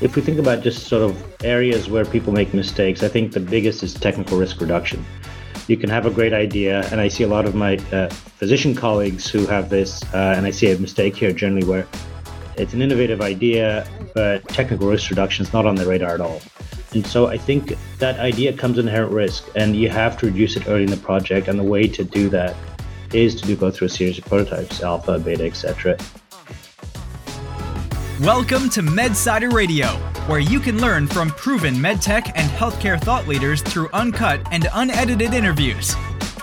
If we think about just sort of areas where people make mistakes, I think the biggest is technical risk reduction. You can have a great idea, and I see a lot of my uh, physician colleagues who have this, uh, and I see a mistake here generally where it's an innovative idea, but technical risk reduction is not on the radar at all. And so I think that idea comes inherent risk, and you have to reduce it early in the project. And the way to do that is to do go through a series of prototypes, alpha, beta, etc. Welcome to MedSider Radio, where you can learn from proven medtech and healthcare thought leaders through uncut and unedited interviews.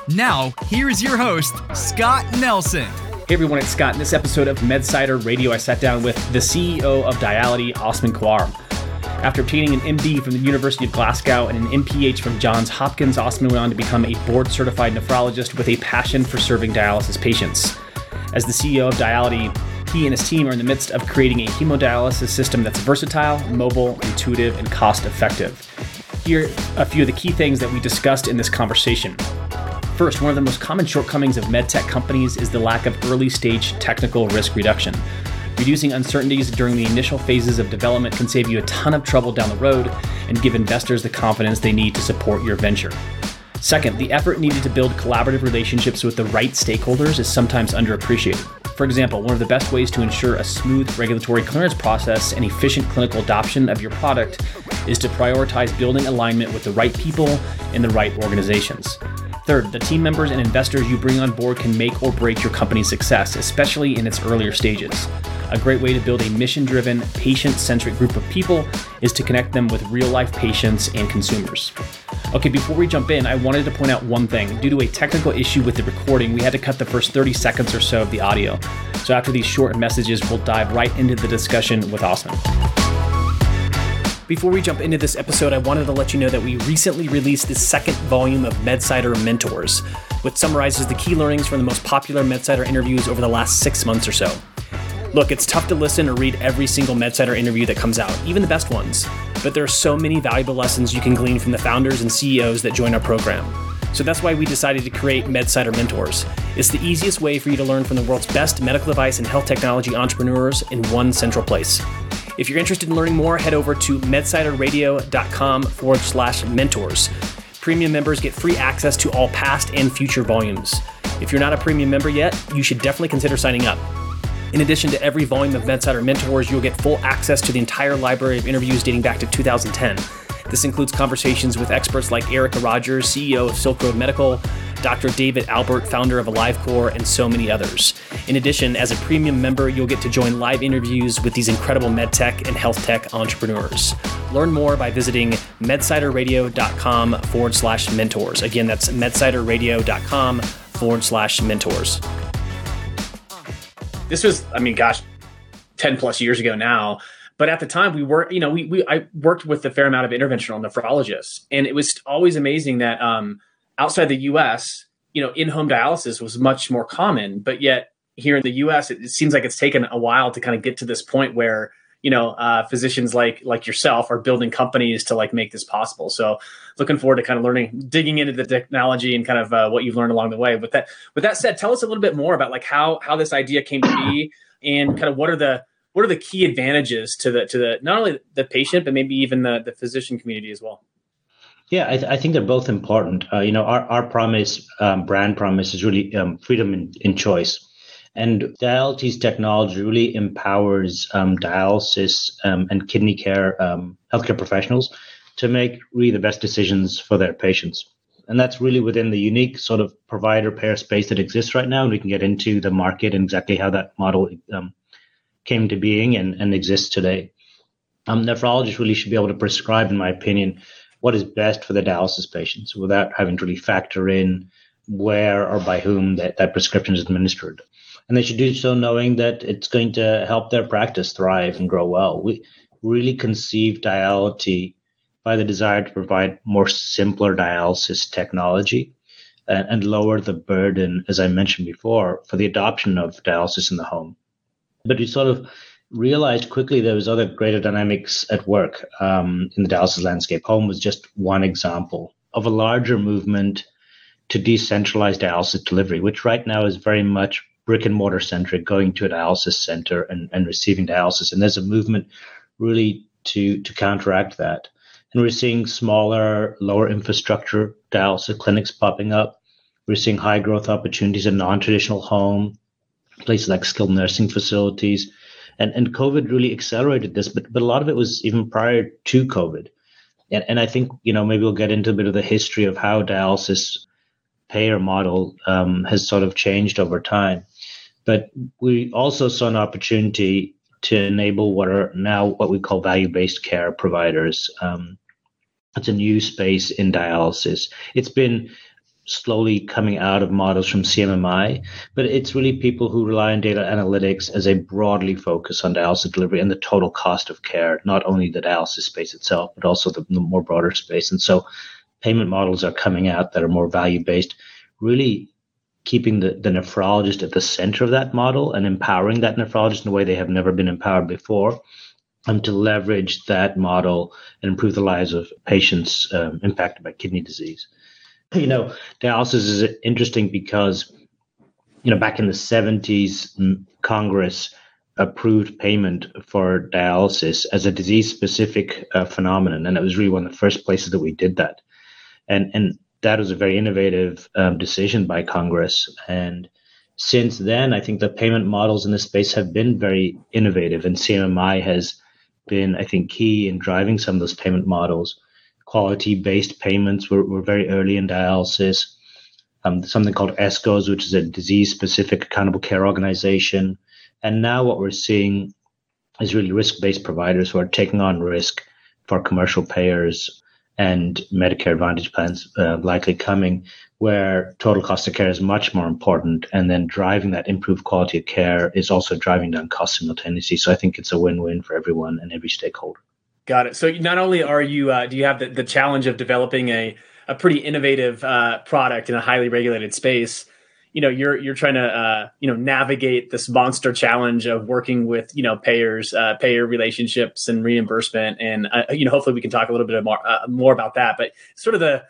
Now, here's your host, Scott Nelson. Hey everyone, it's Scott. In this episode of MedSider Radio, I sat down with the CEO of Diality, Osman Khawar. After obtaining an MD from the University of Glasgow and an MPH from Johns Hopkins, Osman went on to become a board certified nephrologist with a passion for serving dialysis patients. As the CEO of Diality, he and his team are in the midst of creating a hemodialysis system that's versatile, mobile, intuitive, and cost effective. Here are a few of the key things that we discussed in this conversation. First, one of the most common shortcomings of medtech companies is the lack of early stage technical risk reduction. Reducing uncertainties during the initial phases of development can save you a ton of trouble down the road and give investors the confidence they need to support your venture. Second, the effort needed to build collaborative relationships with the right stakeholders is sometimes underappreciated. For example, one of the best ways to ensure a smooth regulatory clearance process and efficient clinical adoption of your product is to prioritize building alignment with the right people in the right organizations. Third, the team members and investors you bring on board can make or break your company's success, especially in its earlier stages. A great way to build a mission driven, patient centric group of people is to connect them with real life patients and consumers. Okay, before we jump in, I wanted to point out one thing. Due to a technical issue with the recording, we had to cut the first 30 seconds or so of the audio. So after these short messages, we'll dive right into the discussion with Osman. Before we jump into this episode, I wanted to let you know that we recently released the second volume of MedSider Mentors, which summarizes the key learnings from the most popular MedSider interviews over the last six months or so. Look, it's tough to listen or read every single MedSider interview that comes out, even the best ones, but there are so many valuable lessons you can glean from the founders and CEOs that join our program. So that's why we decided to create MedSider Mentors. It's the easiest way for you to learn from the world's best medical device and health technology entrepreneurs in one central place. If you're interested in learning more, head over to medsiderradio.com forward slash mentors. Premium members get free access to all past and future volumes. If you're not a premium member yet, you should definitely consider signing up. In addition to every volume of MedSider Mentors, you'll get full access to the entire library of interviews dating back to 2010. This includes conversations with experts like Erica Rogers, CEO of Silk Road Medical, Dr. David Albert, founder of AliveCor, and so many others. In addition, as a premium member, you'll get to join live interviews with these incredible medtech and health tech entrepreneurs. Learn more by visiting medsiderradio.com forward slash mentors. Again, that's medsiderradio.com forward slash mentors. This was, I mean, gosh, 10 plus years ago now. But at the time, we were, you know, we, we I worked with a fair amount of interventional nephrologists, and it was always amazing that um, outside the U.S., you know, in-home dialysis was much more common, but yet here in the U.S., it, it seems like it's taken a while to kind of get to this point where you know uh, physicians like like yourself are building companies to like make this possible. So looking forward to kind of learning, digging into the technology and kind of uh, what you've learned along the way. With that, with that said, tell us a little bit more about like how how this idea came to be and kind of what are the what are the key advantages to the to the not only the patient but maybe even the the physician community as well yeah i, th- I think they're both important. Uh, you know our, our promise um, brand promise is really um, freedom in, in, choice. And dialysis technology really empowers um, dialysis um, and kidney care um, healthcare professionals to make really the best decisions for their patients. And that's really within the unique sort of provider pair space that exists right now. And we can get into the market and exactly how that model um, came to being and, and exists today. Um, nephrologists really should be able to prescribe, in my opinion, what is best for the dialysis patients without having to really factor in where or by whom that, that prescription is administered. And they should do so knowing that it's going to help their practice thrive and grow well. We really conceive diality by the desire to provide more simpler dialysis technology and, and lower the burden, as I mentioned before, for the adoption of dialysis in the home. But we sort of realized quickly there was other greater dynamics at work um, in the dialysis landscape. Home was just one example of a larger movement to decentralize dialysis delivery, which right now is very much brick and mortar centric, going to a dialysis center and, and receiving dialysis. And there's a movement really to to counteract that. And we're seeing smaller, lower infrastructure dialysis clinics popping up. We're seeing high growth opportunities in non-traditional home, places like skilled nursing facilities. And and COVID really accelerated this, but but a lot of it was even prior to COVID. And and I think, you know, maybe we'll get into a bit of the history of how dialysis payer model um, has sort of changed over time. But we also saw an opportunity to enable what are now what we call value-based care providers. Um, it's a new space in dialysis. It's been slowly coming out of models from CMMI, but it's really people who rely on data analytics as a broadly focus on dialysis delivery and the total cost of care, not only the dialysis space itself, but also the, the more broader space. And so payment models are coming out that are more value based, really keeping the, the nephrologist at the center of that model and empowering that nephrologist in a way they have never been empowered before. And to leverage that model and improve the lives of patients um, impacted by kidney disease. You know, dialysis is interesting because, you know, back in the 70s, Congress approved payment for dialysis as a disease specific uh, phenomenon. And it was really one of the first places that we did that and and that was a very innovative um, decision by Congress. And since then, I think the payment models in this space have been very innovative, and CMMI has been, I think, key in driving some of those payment models. Quality based payments were, were very early in dialysis. Um, something called ESCOs, which is a disease specific accountable care organization. And now what we're seeing is really risk based providers who are taking on risk for commercial payers and Medicare Advantage plans uh, likely coming, where total cost of care is much more important, and then driving that improved quality of care is also driving down costs simultaneously. So I think it's a win-win for everyone and every stakeholder. Got it. So not only are you uh, do you have the, the challenge of developing a a pretty innovative uh, product in a highly regulated space, you know you're you're trying to uh, you know navigate this monster challenge of working with you know payers uh, payer relationships and reimbursement and uh, you know hopefully we can talk a little bit more uh, more about that but sort of the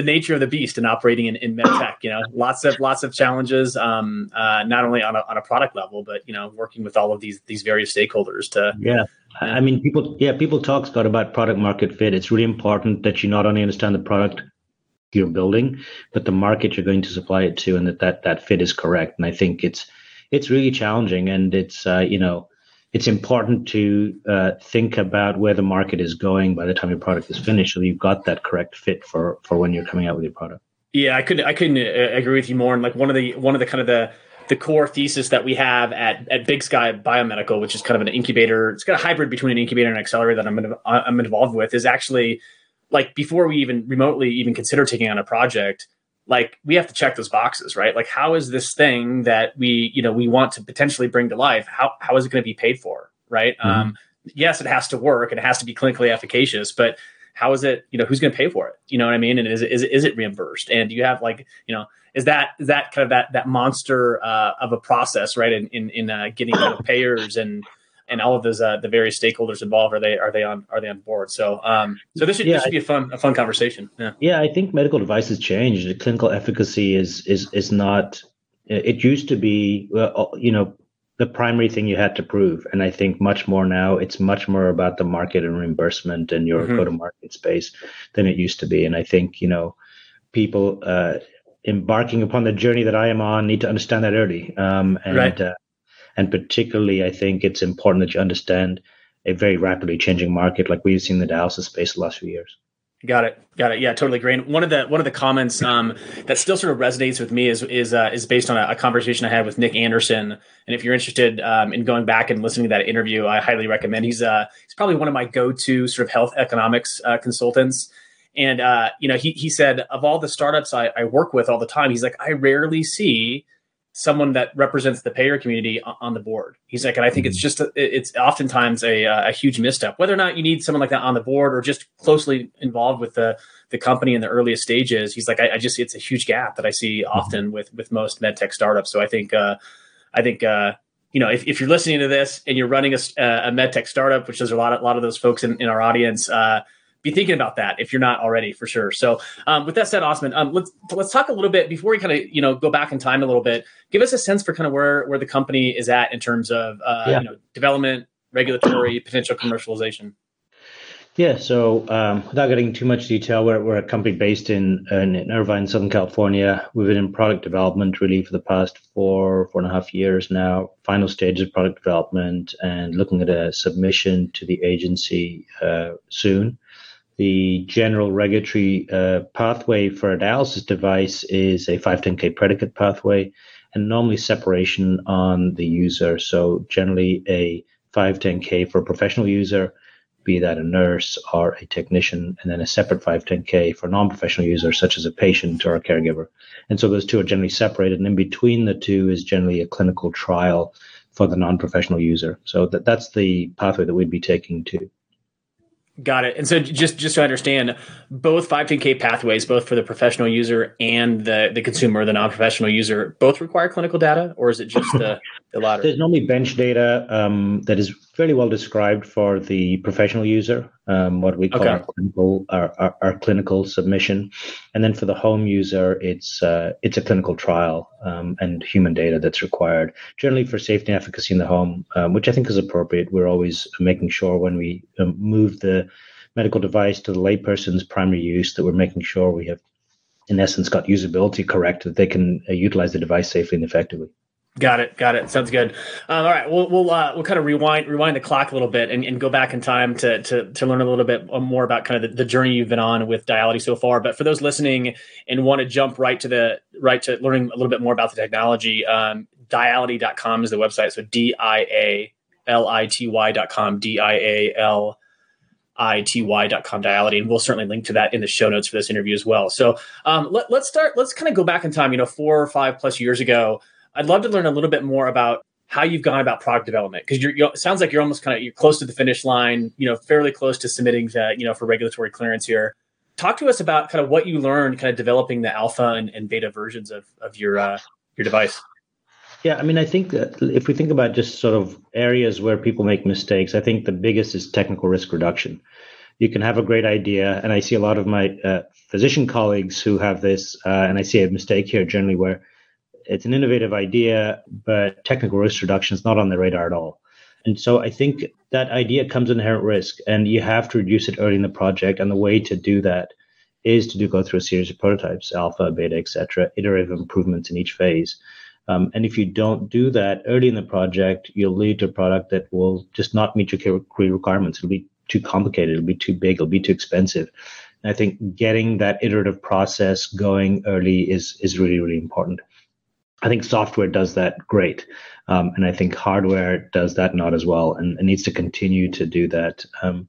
the nature of the beast and operating in, in medtech you know lots of lots of challenges um, uh, not only on a, on a product level but you know working with all of these these various stakeholders to yeah I mean, people, yeah, people talk, Scott, about product market fit. It's really important that you not only understand the product you're building, but the market you're going to supply it to, and that that, that fit is correct. And I think it's it's really challenging, and it's uh, you know it's important to uh, think about where the market is going by the time your product is finished, so you've got that correct fit for for when you're coming out with your product. Yeah, I couldn't I couldn't uh, agree with you more. And like one of the one of the kind of the the core thesis that we have at, at Big Sky Biomedical, which is kind of an incubator. It's got a hybrid between an incubator and an accelerator that I'm I'm involved with. Is actually like before we even remotely even consider taking on a project like we have to check those boxes right? Like how is this thing that we you know we want to potentially bring to life how, how is it going to be paid for right? Mm-hmm. um, yes it has to work and it has to be clinically efficacious but how is it you know who's going to pay for it? You know what i mean? And is it, is it, is it reimbursed? And do you have like you know is that is that kind of that that monster uh, of a process right in in, in uh, getting kind of payers and and all of those uh, the various stakeholders involved are they are they on are they on board? So um, so this should, yeah, this should be a fun a fun conversation. Yeah, yeah. I think medical devices changed. The clinical efficacy is is is not. It used to be, well, you know, the primary thing you had to prove, and I think much more now. It's much more about the market and reimbursement and your mm-hmm. go to market space than it used to be. And I think you know, people. Uh, embarking upon the journey that I am on need to understand that early. Um, and right. uh, and particularly, I think it's important that you understand a very rapidly changing market like we've seen in the dialysis space the last few years. Got it. Got it. Yeah, totally great. One of the one of the comments um, that still sort of resonates with me is is uh, is based on a, a, conversation I had with Nick Anderson. And if you're interested um, in going back and listening to that interview, I highly recommend. He's uh, he's probably one of my go to sort of health economics uh, consultants. And uh, you know, he he said of all the startups I, I work with all the time, he's like I rarely see someone that represents the payer community on the board. He's like, and I think it's mm-hmm. just a, it's oftentimes a, a huge misstep. Whether or not you need someone like that on the board or just closely involved with the the company in the earliest stages, he's like, I, I just it's a huge gap that I see mm-hmm. often mm-hmm. with with most med tech startups. So I think uh, I think uh, you know if, if you're listening to this and you're running a, a med tech startup, which there's a lot of, a lot of those folks in, in our audience. Uh, be thinking about that if you're not already for sure. So um, with that said, Osman, um, let's let's talk a little bit before we kind of you know go back in time a little bit. Give us a sense for kind of where where the company is at in terms of uh, yeah. you know development, regulatory, potential commercialization. Yeah, so um, without getting too much detail, we're, we're a company based in, in Irvine, Southern California. We've been in product development really for the past four, four and a half years now, final stages of product development and looking at a submission to the agency uh, soon. The general regulatory uh, pathway for a dialysis device is a 510k predicate pathway and normally separation on the user. So generally a 510k for a professional user be that a nurse or a technician, and then a separate 510K for non-professional users such as a patient or a caregiver. And so those two are generally separated, and in between the two is generally a clinical trial for the non-professional user. So that, that's the pathway that we'd be taking to. Got it. And so just just to understand, both 510K pathways, both for the professional user and the, the consumer, the non-professional user, both require clinical data, or is it just the, the latter? There's normally bench data um, that is fairly well described for the professional user, um, what we call okay. our clinical our, our, our, clinical submission, and then for the home user, it's uh, it's a clinical trial um, and human data that's required. Generally, for safety and efficacy in the home, um, which I think is appropriate, we're always making sure when we um, move the medical device to the layperson's primary use that we're making sure we have, in essence, got usability correct that they can uh, utilize the device safely and effectively. Got it. Got it. Sounds good. Um, all right, we'll we'll uh, we'll kind of rewind rewind the clock a little bit and, and go back in time to, to to learn a little bit more about kind of the, the journey you've been on with Diality so far. But for those listening and want to jump right to the right to learning a little bit more about the technology, um, Diality.com is the website. So D I A L I T Y.com. D I A L ity.com diality and we'll certainly link to that in the show notes for this interview as well so um, let, us start let's kind of go back in time you know four or five plus years ago i'd love to learn a little bit more about how you've gone about product development because you're, you're, it sounds like you're almost kind of you're close to the finish line you know fairly close to submitting to, you know for regulatory clearance here talk to us about kind of what you learned kind of developing the alpha and, and beta versions of, of your uh, your device yeah, I mean, I think that if we think about just sort of areas where people make mistakes, I think the biggest is technical risk reduction. You can have a great idea, and I see a lot of my uh, physician colleagues who have this, uh, and I see a mistake here generally where it's an innovative idea, but technical risk reduction is not on the radar at all. And so I think that idea comes inherent risk, and you have to reduce it early in the project. And the way to do that is to do go through a series of prototypes, alpha, beta, etc., iterative improvements in each phase. Um, and if you don't do that early in the project, you'll lead to a product that will just not meet your key requirements. It'll be too complicated. It'll be too big. It'll be too expensive. And I think getting that iterative process going early is is really really important. I think software does that great, um, and I think hardware does that not as well, and, and needs to continue to do that. Um,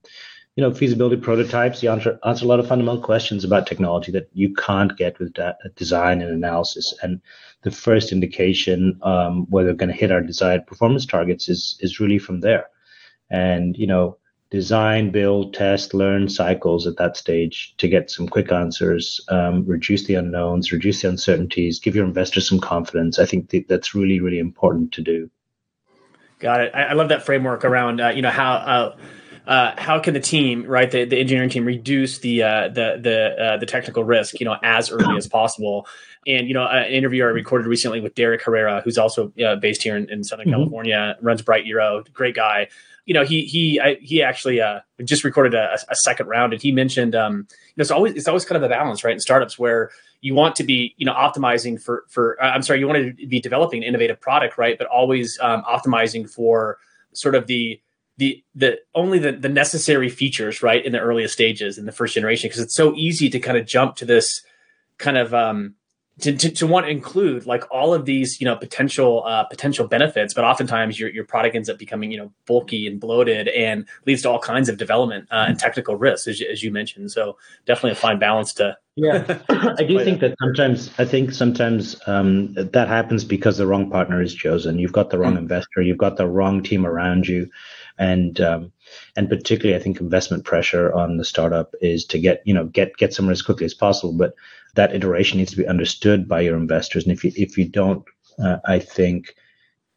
you know, feasibility prototypes, you answer, answer a lot of fundamental questions about technology that you can't get with design and analysis. And the first indication um, whether we're going to hit our desired performance targets is is really from there. And you know, design, build, test, learn cycles at that stage to get some quick answers, um, reduce the unknowns, reduce the uncertainties, give your investors some confidence. I think th- that's really really important to do. Got it. I, I love that framework around uh, you know how. Uh, uh, how can the team, right, the, the engineering team, reduce the uh, the the uh, the technical risk, you know, as early as possible? And you know, an interview I recorded recently with Derek Herrera, who's also uh, based here in, in Southern mm-hmm. California, runs Bright Uro, great guy. You know, he he I, he actually uh, just recorded a, a, second round, and he mentioned, um, you know, it's always it's always kind of a balance, right, in startups where you want to be, you know, optimizing for for uh, I'm sorry, you want to be developing an innovative product, right, but always um, optimizing for sort of the the the only the, the necessary features right in the earliest stages in the first generation. Because it's so easy to kind of jump to this kind of um, to, to, to, want to include like all of these you know potential uh, potential benefits but oftentimes your, your product ends up becoming you know bulky and bloated and leads to all kinds of development uh, and technical risks as, as you mentioned. So definitely a fine balance to yeah. I do think that sometimes i think sometimes um, that happens because the wrong partner is chosen. You've got the wrong mm-hmm. investor. You've got the wrong team around you. And um, and particularly I think investment pressure on the startup is to get you know get get somewhere as quickly as possible, but that iteration needs to be understood by your investors, and if you if you don't, uh, I think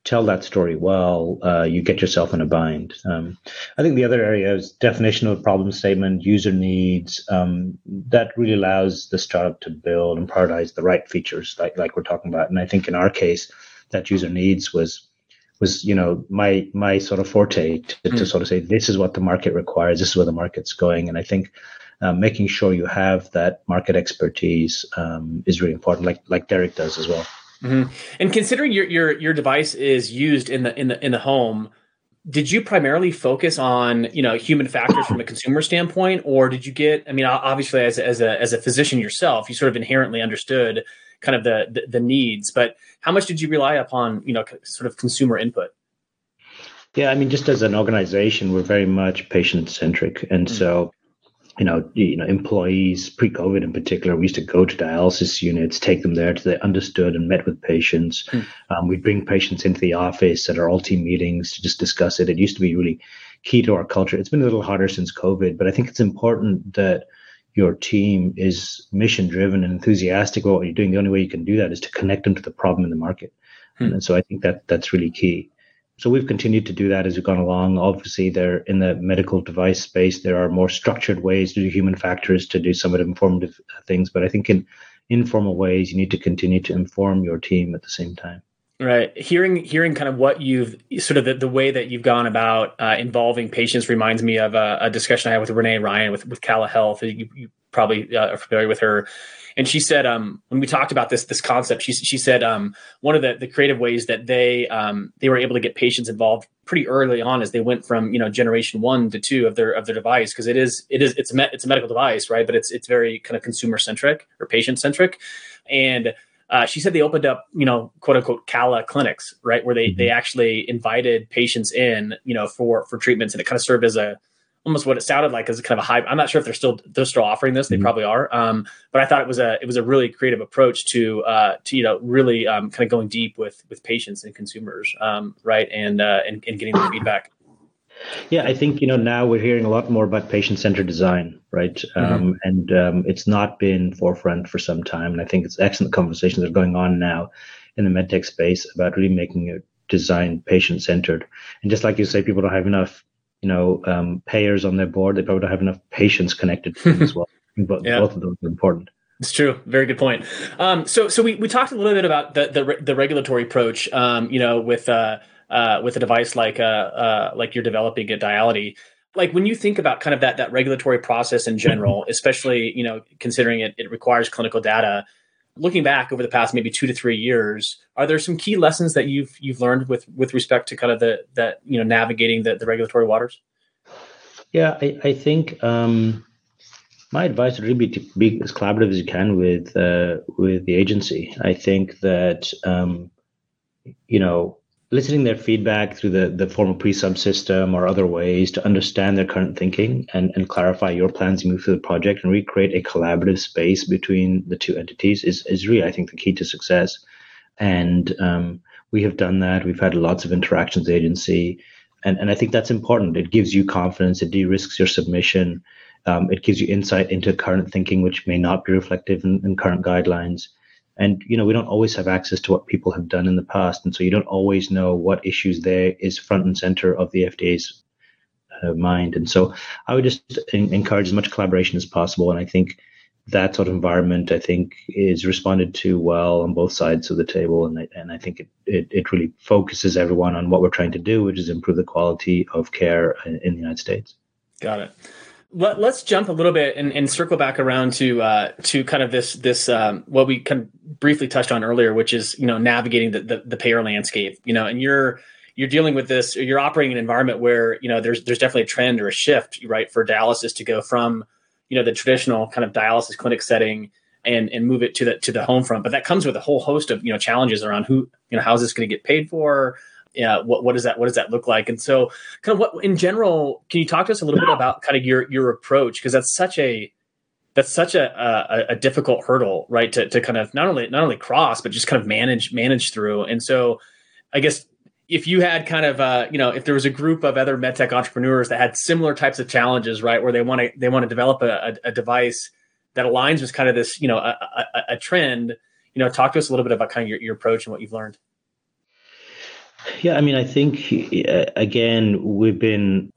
tell that story well, uh, you get yourself in a bind. Um, I think the other area is definition of problem statement, user needs. Um, that really allows the startup to build and prioritize the right features, like like we're talking about. And I think in our case, that user needs was was you know my my sort of forte to, mm. to, sort of say this is what the market requires, this is where the market's going, and I think making sure you have that market expertise um, is really important, like like Derek does as well. Mm-hmm. And considering your your your device is used in the in the in the home, did you primarily focus on you know human factors from a consumer standpoint, or did you get? I mean, obviously, as as a as a physician yourself, you sort of inherently understood kind of the, the, the needs, but how much did you rely upon you know sort of consumer input? Yeah, I mean, just as an organization, we're very much patient centric, and mm-hmm. so you know, you know, employees pre-COVID in particular, we used to go to dialysis units, take them there to they understood and met with patients. Mm. Um, we'd bring patients into the office at our all team meetings to just discuss it. It used to be really key to our culture. It's been a little harder since COVID, but I think it's important that your team is mission driven and enthusiastic about what you're doing. The only way you can do that is to connect them to the problem in the market. Mm. And so I think that that's really key. So we've continued to do that as we've gone along. Obviously, there in the medical device space, there are more structured ways to do human factors to do some of the informative things. But I think in informal ways, you need to continue to inform your team at the same time. Right. Hearing hearing kind of what you've sort of the, the way that you've gone about uh, involving patients reminds me of a, a, discussion I had with Renee Ryan with with Cala Health. You, you probably uh, are familiar with her. And she said um, when we talked about this this concept, she she said um, one of the, the creative ways that they um, they were able to get patients involved pretty early on as they went from you know generation one to two of their of their device because it is it is it's a me- it's a medical device right, but it's it's very kind of consumer centric or patient centric, and uh, she said they opened up, you know, quote unquote Cala clinics, right, where they mm-hmm. they actually invited patients in, you know, for for treatments, and it kind of served as a almost what it sounded like as kind of a hype. I'm not sure if they're still they're still offering this. They mm-hmm. probably are. Um, but I thought it was a it was a really creative approach to uh, to you know really um, kind of going deep with with patients and consumers, um, right, and, uh, and and getting the feedback. Yeah, I think you know now we're hearing a lot more about patient-centered design, right? Mm-hmm. Um, and um, it's not been forefront for some time, and I think it's excellent conversations that are going on now in the medtech space about really making it design patient-centered. And just like you say, people don't have enough you know um, payers on their board. They probably don't have enough patients connected to them as well. But yeah. both of those are important. It's true. Very good point. Um, so, so we, we talked a little bit about the the, the regulatory approach. Um, you know, with uh, uh, with a device like uh, uh, like you're developing at Diality. Like when you think about kind of that that regulatory process in general, especially you know considering it it requires clinical data looking back over the past maybe two to three years, are there some key lessons that you've you've learned with with respect to kind of the that you know navigating the, the regulatory waters? Yeah, I, I think um, my advice would really be to be as collaborative as you can with uh, with the agency. I think that um, you know eliciting their feedback through the, the formal pre-sub system or other ways to understand their current thinking and, and clarify your plans to move through the project and recreate a collaborative space between the two entities is, is really, I think, the key to success. And um, we have done that. We've had lots of interactions agency. And, and I think that's important. It gives you confidence. It de-risks your submission. Um, it gives you insight into current thinking, which may not be reflective in, in current guidelines. And, you know, we don't always have access to what people have done in the past. And so you don't always know what issues there is front and center of the FDA's uh, mind. And so I would just in- encourage as much collaboration as possible. And I think that sort of environment, I think, is responded to well on both sides of the table. And I, and I think it, it, it really focuses everyone on what we're trying to do, which is improve the quality of care in, in the United States. Got it let, us jump a little bit and, and circle back around to uh, to kind of this this um, what we kind of briefly touched on earlier, which is you know navigating the, the, the payer landscape. You know, and you're you're dealing with this. You're operating in an environment where you know there's there's definitely a trend or a shift, right, for dialysis to go from you know the traditional kind of dialysis clinic setting and and move it to the to the home front. But that comes with a whole host of you know challenges around who you know how's this going to get paid for yeah, what what does that what does that look like? And so, kind of what in general, can you talk to us a little bit about kind of your your approach because that's such a that's such a, a, a difficult hurdle, right? To to kind of not only not only cross but just kind of manage manage through. And so, I guess if you had kind of uh, you know if there was a group of other medtech entrepreneurs that had similar types of challenges, right, where they want to they want to develop a, a, device that aligns with kind of this you know a, a, trend, you know, talk to us a little bit about kind of your, your approach and what you've learned. Yeah, I mean, I think uh, again we've been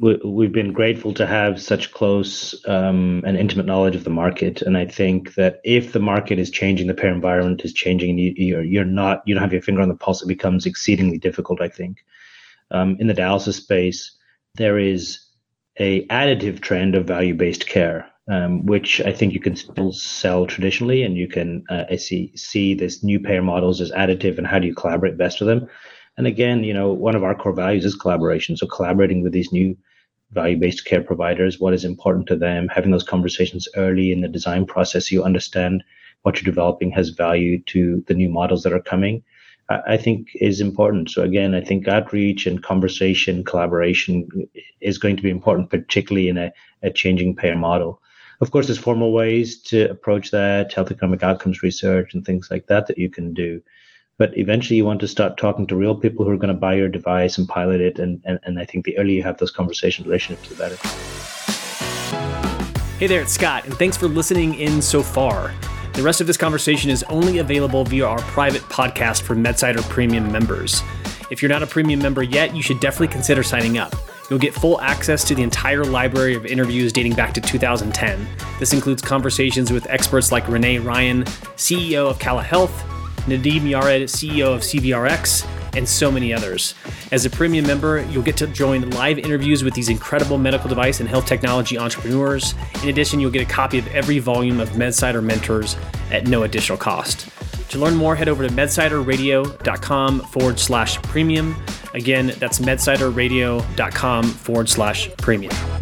we, have been grateful to have such close um, and intimate knowledge of the market, and I think that if the market is changing, the payer environment is changing, and you, you're you're not you don't have your finger on the pulse, it becomes exceedingly difficult. I think um, in the dialysis space, there is a additive trend of value based care, um, which I think you can still sell traditionally, and you can uh, see see this new payer models as additive, and how do you collaborate best with them? And again, you know, one of our core values is collaboration. So collaborating with these new value-based care providers, what is important to them, having those conversations early in the design process, so you understand what you're developing has value to the new models that are coming. I think is important. So again, I think outreach and conversation, collaboration is going to be important, particularly in a, a changing payer model. Of course, there's formal ways to approach that, health economic outcomes research and things like that that you can do. But eventually you want to start talking to real people who are going to buy your device and pilot it. And, and, and I think the earlier you have those conversation relationships, the better. Hey there, it's Scott, and thanks for listening in so far. The rest of this conversation is only available via our private podcast for MedSider Premium members. If you're not a premium member yet, you should definitely consider signing up. You'll get full access to the entire library of interviews dating back to 2010. This includes conversations with experts like Renee Ryan, CEO of Cala Health, Nadim Yared, CEO of CVRX, and so many others. As a premium member, you'll get to join live interviews with these incredible medical device and health technology entrepreneurs. In addition, you'll get a copy of every volume of MedSider Mentors at no additional cost. To learn more, head over to medsiderradio.com forward slash premium. Again, that's medsiderradio.com forward slash premium.